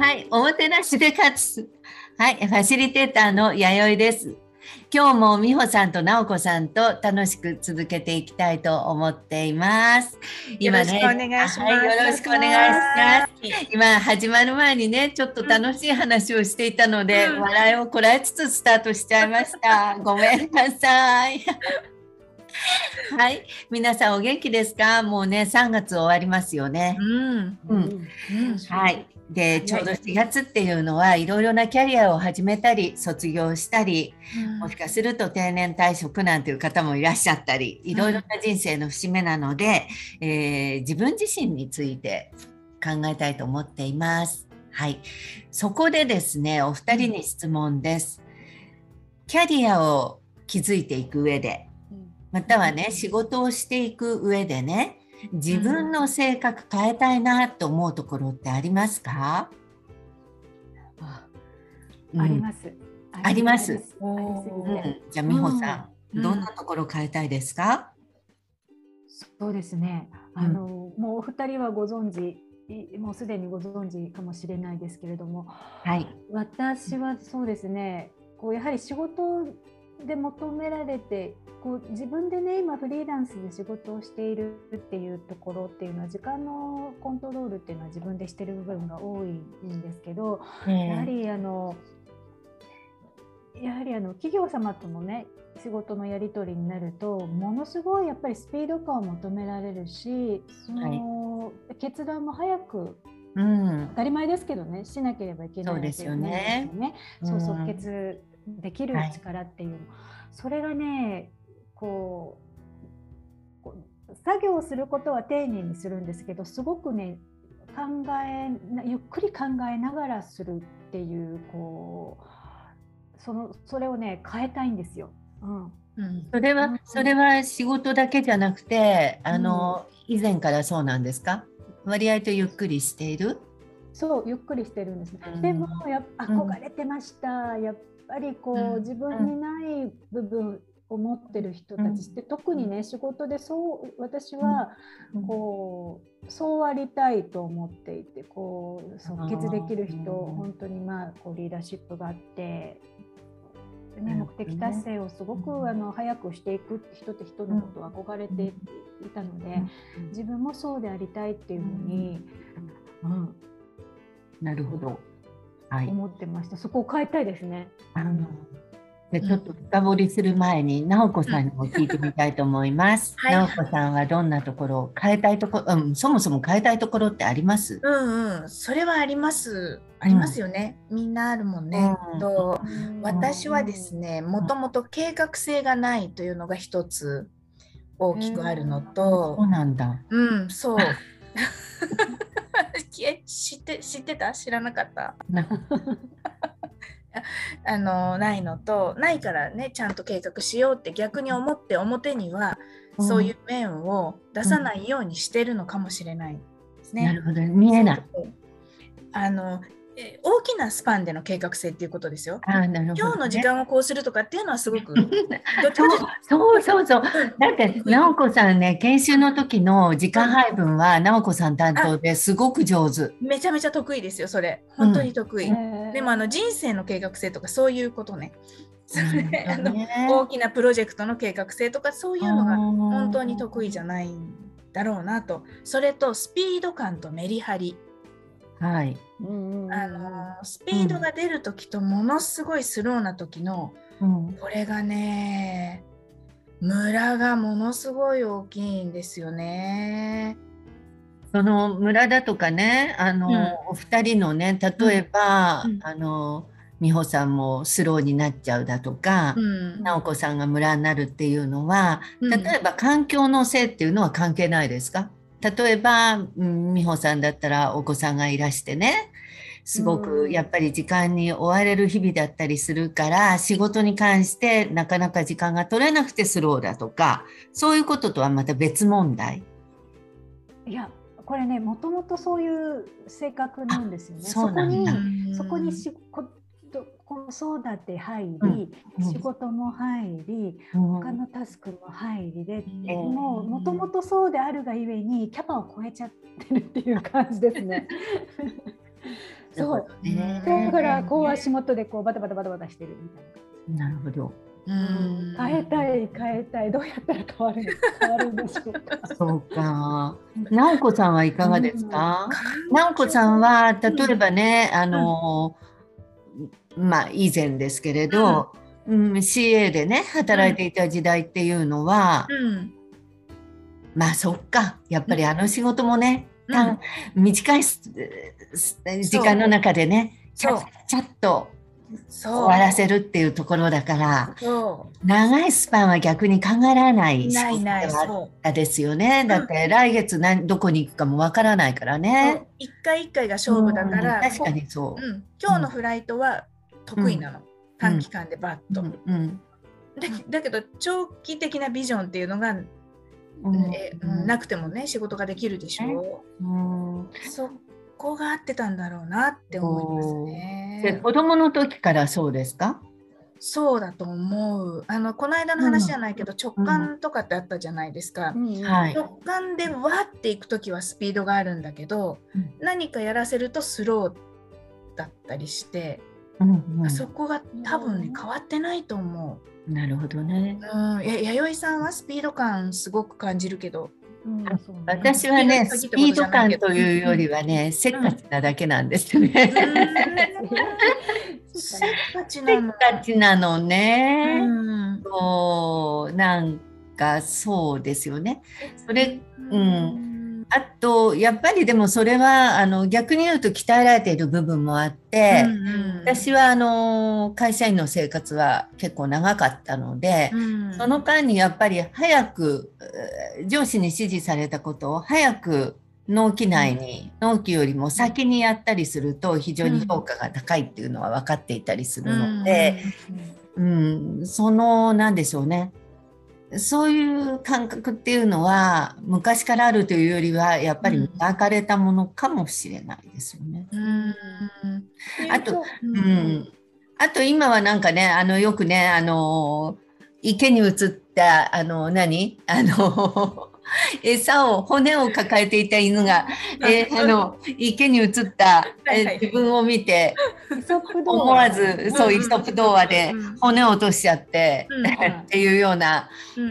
はい、おもてなしで勝つ。はい、ファシリテーターの弥生です。今日も美穂さんと直子さんと楽しく続けていきたいと思っています。今ね、よろしくお願いします。はい、よろしくお願いします。今始まる前にね、ちょっと楽しい話をしていたので、うん、笑いをこらえつつスタートしちゃいました。ごめんなさい。はい、皆さんお元気ですか？もうね、3月終わりますよね。うん、うん、うん、はい。でちょうど4月っていうのはいろいろなキャリアを始めたり卒業したり、うん、もしかすると定年退職なんていう方もいらっしゃったりいろいろな人生の節目なので、うん、えー、自分自身について考えたいと思っています。はい、そこでですねお二人に質問です。キャリアを築いていく上でまたはね仕事をしていく上でね自分の性格変えたいなと思うところってありますか、うん、あります。あります。ます。うん、じゃあ美穂さん、うん、どんなところ変えたいですか、そうですね。あの、もうお二人はご存知もうすでにご存知かもしれないですけれども、はい、私はそうですね。こうやはり仕事で求められてこう自分でね今フリーランスで仕事をしているっていうところっていうのは時間のコントロールっていうのは自分でしてる部分が多いんですけど、やはりあのやはりあの企業様とのね仕事のやり取りになるとものすごいやっぱりスピード感を求められるしその、はい、決断も早くうん、当たり前ですけどねしなければいけないですよね。そう即決できる力っていう、はい、それがねこう作業することは丁寧にするんですけどすごくね考えゆっくり考えながらするっていうこうそのそれをね変えたいんですよ。うん。うん、それは、それは仕事だけじゃなくてあの、うん、以前からそうなんですか？割合とゆっくりしている？そうゆっくりしてるんです、うん、でもや憧れてました、やっぱりこう、自分にない部分を持ってる人たちって、特にね仕事でそう私はこう、そうありたいと思っていてこう即決できる人本当にまあこうリーダーシップがあってね、目的達成をすごくあの早くしていく人って人のことを憧れていたので自分もそうでありたいっていうふうに、うん、なるほど、はい、思ってました。そこを変えたいですね。あのでちょっと深掘りする前に、直子さんにも聞いてみたいと思います。はい、直子さんはどんなところを変えたいところ、うん、そもそも変えたいところってあります？うんうん、それはあります。ありますよね。うん、みんなあるもんね。うん、と私はですね、もともと計画性がないというのが一つ大きくあるのと、そうなんだ。うん、そう。知って知ってた？知らなかった。あのないのとないからねちゃんと計画しようって逆に思って表にはそういう面を出さないようにしてるのかもしれないですね。なるほど見えない。あの大きなスパンでの計画性っていうことですよ。あなるほど、ね、今日の時間をこうするとかっていうのはすごく そうそうそうだって直子さんね研修の時の時間配分は直子さん担当ですごく上手。めちゃめちゃ得意ですよそれ本当に得意。うん、でもあの人生の計画性とかそういうことね。ね、あの大きなプロジェクトの計画性とかそういうのが本当に得意じゃないんだろうなとそれとスピード感とメリハリ。はい、あのスピードが出る時とものすごいスローな時の、うん、これがねムラがものすごい大きいんですよね。その村だとかねあの、うん、お二人のね例えば、うん、あの美穂さんもスローになっちゃうだとか、うん、直子さんが村になるっていうのは例えば環境のせいっていうのは関係ないですか？例えば、うん、美穂さんだったらお子さんがいらしてねすごくやっぱり時間に追われる日々だったりするから仕事に関してなかなか時間が取れなくてスローだとかそういうこととはまた別問題。いやこれねもともとそういう性格なんですよね。そこにそこにしこ子育て入り、うん、仕事も入り、うん、他のタスクも入りで、うん、もうもともとそうであるがゆえにキャパを超えちゃってるっていう感じですね。そう、ね、だからこう足元でこうバタバタバタバタしてるみたいな。なるほど。うん、変えたい変えたいどうやったら変わる変わるんでしょうか。そうか。直子さんはいかがですか？うん、直子さんは例えばね、うん、あの、まあ以前ですけれど、うん、CA でね働いていた時代っていうのは、まあそっか。やっぱりあの仕事もね、短い時間の中でねちゃっちゃっと終わらせるっていうところだから長いスパンは逆に考えられない仕事だですよね。だって来月何どこに行くかもわからないからね。一回一回が勝負だから、確かにそう、うん、今日のフライトは得意なの、うん、短期間でバッと、うん。だだけど長期的なビジョンっていうのが、うん。えなくてもね仕事ができるでしょ。う、うん、そこが合ってたんだろうなって思いますね。で子供の時からそうですか？そうだと思う。あのこの間の話じゃないけど、うん、直感とかってあったじゃないですか。うん、直感でわっていく時はスピードがあるんだけど、うん、何かやらせるとスローだったりして、うんうん、そこが多分ね変わってないと思う。なるほどね。うん、や弥生さんはスピード感すごく感じるけど、私はね、スピード感というよりはね、せっかちなだけなんですね。せっかちなのね。そう、なんかそうですよね。それ、うん。あとやっぱりでもそれはあの逆に言うと鍛えられている部分もあって、うんうん、私はあの会社員の生活は結構長かったので、うん、その間にやっぱり早く上司に指示されたことを早く納期内に、納期よりも先にやったりすると非常に評価が高いっていうのは分かっていたりするので、うん、うん、その何でしょうねそういう感覚っていうのは昔からあるというよりはやっぱり磨かれたものかもしれないですよね。うん、あと、うん、あと今はなんかねあのよくねあの池に映ったあの何？あの 餌を骨を抱えていた犬が、えー、あの池に映った、えー、自分を見て思わずそうイソップ童話で骨を落としちゃって、っていうような、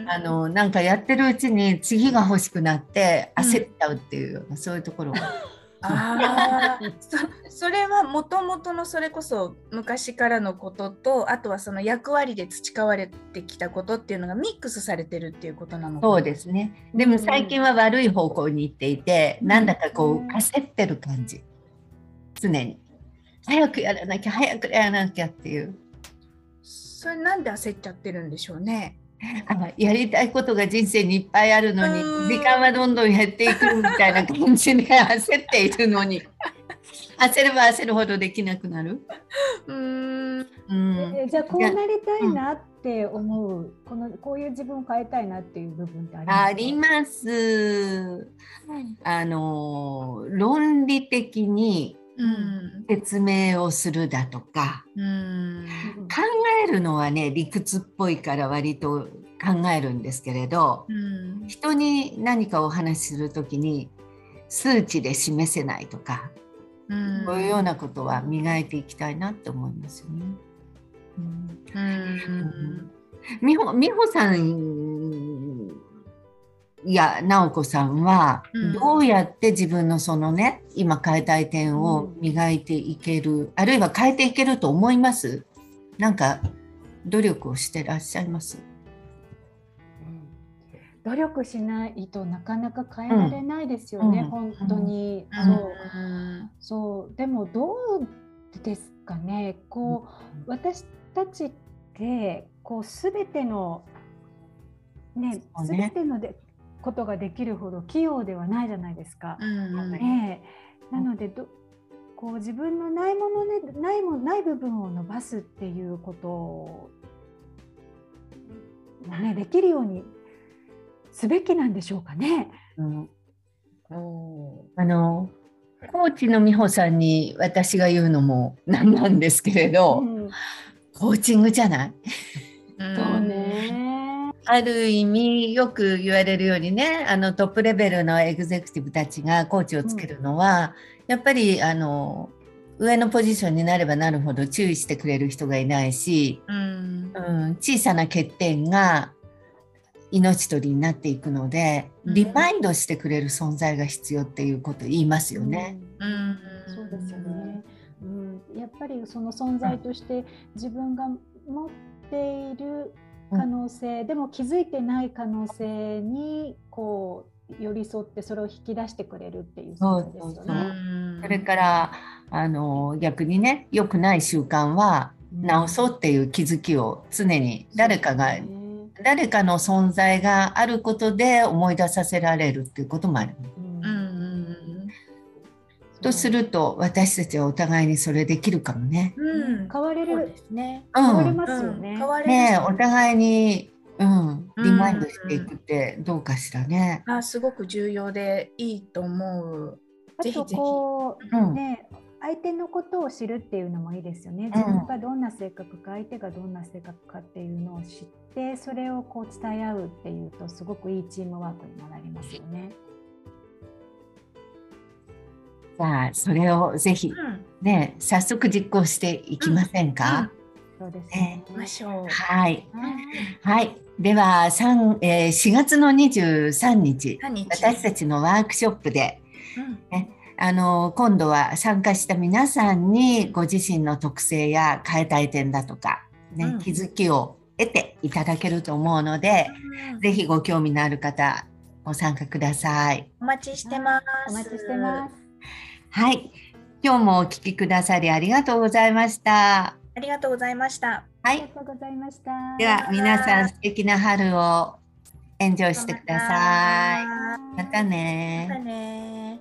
あのなんかやってるうちに次が欲しくなって焦っちゃうっていうような、そういうところが。あそそれはもともとのそれこそ昔からのこととあとはその役割で培われてきたことっていうのがミックスされてるっていうことなのそうですね。でも最近は悪い方向に行っていて、うん、なんだかこう焦ってる感じ。常に。早くやらなきゃ早くやらなきゃっていう。それなんで焦っちゃってるんでしょうねあやりたいことが人生にいっぱいあるのに時間はどんどん減っていくみたいな感じで焦っているのに 焦れば焦るほどできなくなる？うん。うん。じゃあこうなりたいなって思う、このこういう自分を変えたいなっていう部分ってありますあります。あの論理的に説明をするだとか、うん、考えるのはね理屈っぽいから割と考えるんですけれど、うん、人に何かお話しする時に数値で示せないとか、うん、こういうようなことは磨いていきたいなって思いますよね。美穂さんや直子さんはどうやって自分のそのね、うん、今変えたい点を磨いていける、うん、あるいは変えていけると思います？なんか努力をしてらっしゃいます？努力しないとなかなか変えられないですよね、うん、本当に、そう、そう。でもどうですかねこう、私たちってこう全てのね、全てのでことができるほど器用ではないじゃないですか。うんね、なのでどこう自分のないものねないもない部分を伸ばすっていうことを、ね、できるようにすべきなんでしょうかね。うん、あのコーチの美穂さんに私が言うのもなんなんですけれど、うん、コーチングじゃない？そうねある意味よく言われるようにねあのトップレベルのエグゼクティブたちがコーチをつけるのは、うん、やっぱりあの上のポジションになればなるほど注意してくれる人がいないし、うん、うん、小さな欠点が命取りになっていくので、リマインドしてくれる存在が必要っていうことを言いますよね。うん、うん、そうですよね、うん、やっぱりその存在として自分が持っている可能性、でも気づいてない可能性にこう寄り添ってそれを引き出してくれるっていう存在ですよね。それからあの逆にね良くない習慣は直そうっていう気づきを常に誰かが、ね、誰かの存在があることで思い出させられるっていうこともある。とすると私たちはお互いにそれできるかもね。うん、変われるですね。変わりますよね。変われねお互いにうん、リマインドしていくってどうかしらね。あすごく重要でいいと思う。ぜひぜひ。ね、相手のことを知るっていうのもいいですよね。自分がどんな性格か、相手がどんな性格かっていうのを知ってそれをこう伝え合うっていうとすごくいいチームワークにもなりますよね。じゃあそれをぜひ、ね、うん、早速実行していきませんか？うんうん、そうですね。ましょう。はい。はい。では三、えー、4月の23日私たちのワークショップで、ね、あの今度は参加した皆さんにご自身の特性や変えたい点だとか、ね、うん、気づきを得ていただけると思うので、うん、ぜひご興味のある方ご参加ください。お待ちしてます。お待ちしてます。はい。今日もお聞きくださりありがとうございました。ありがとうございました。はい。ありがとうございました。では皆さん素敵な春をエンジョイしてください。またね。またね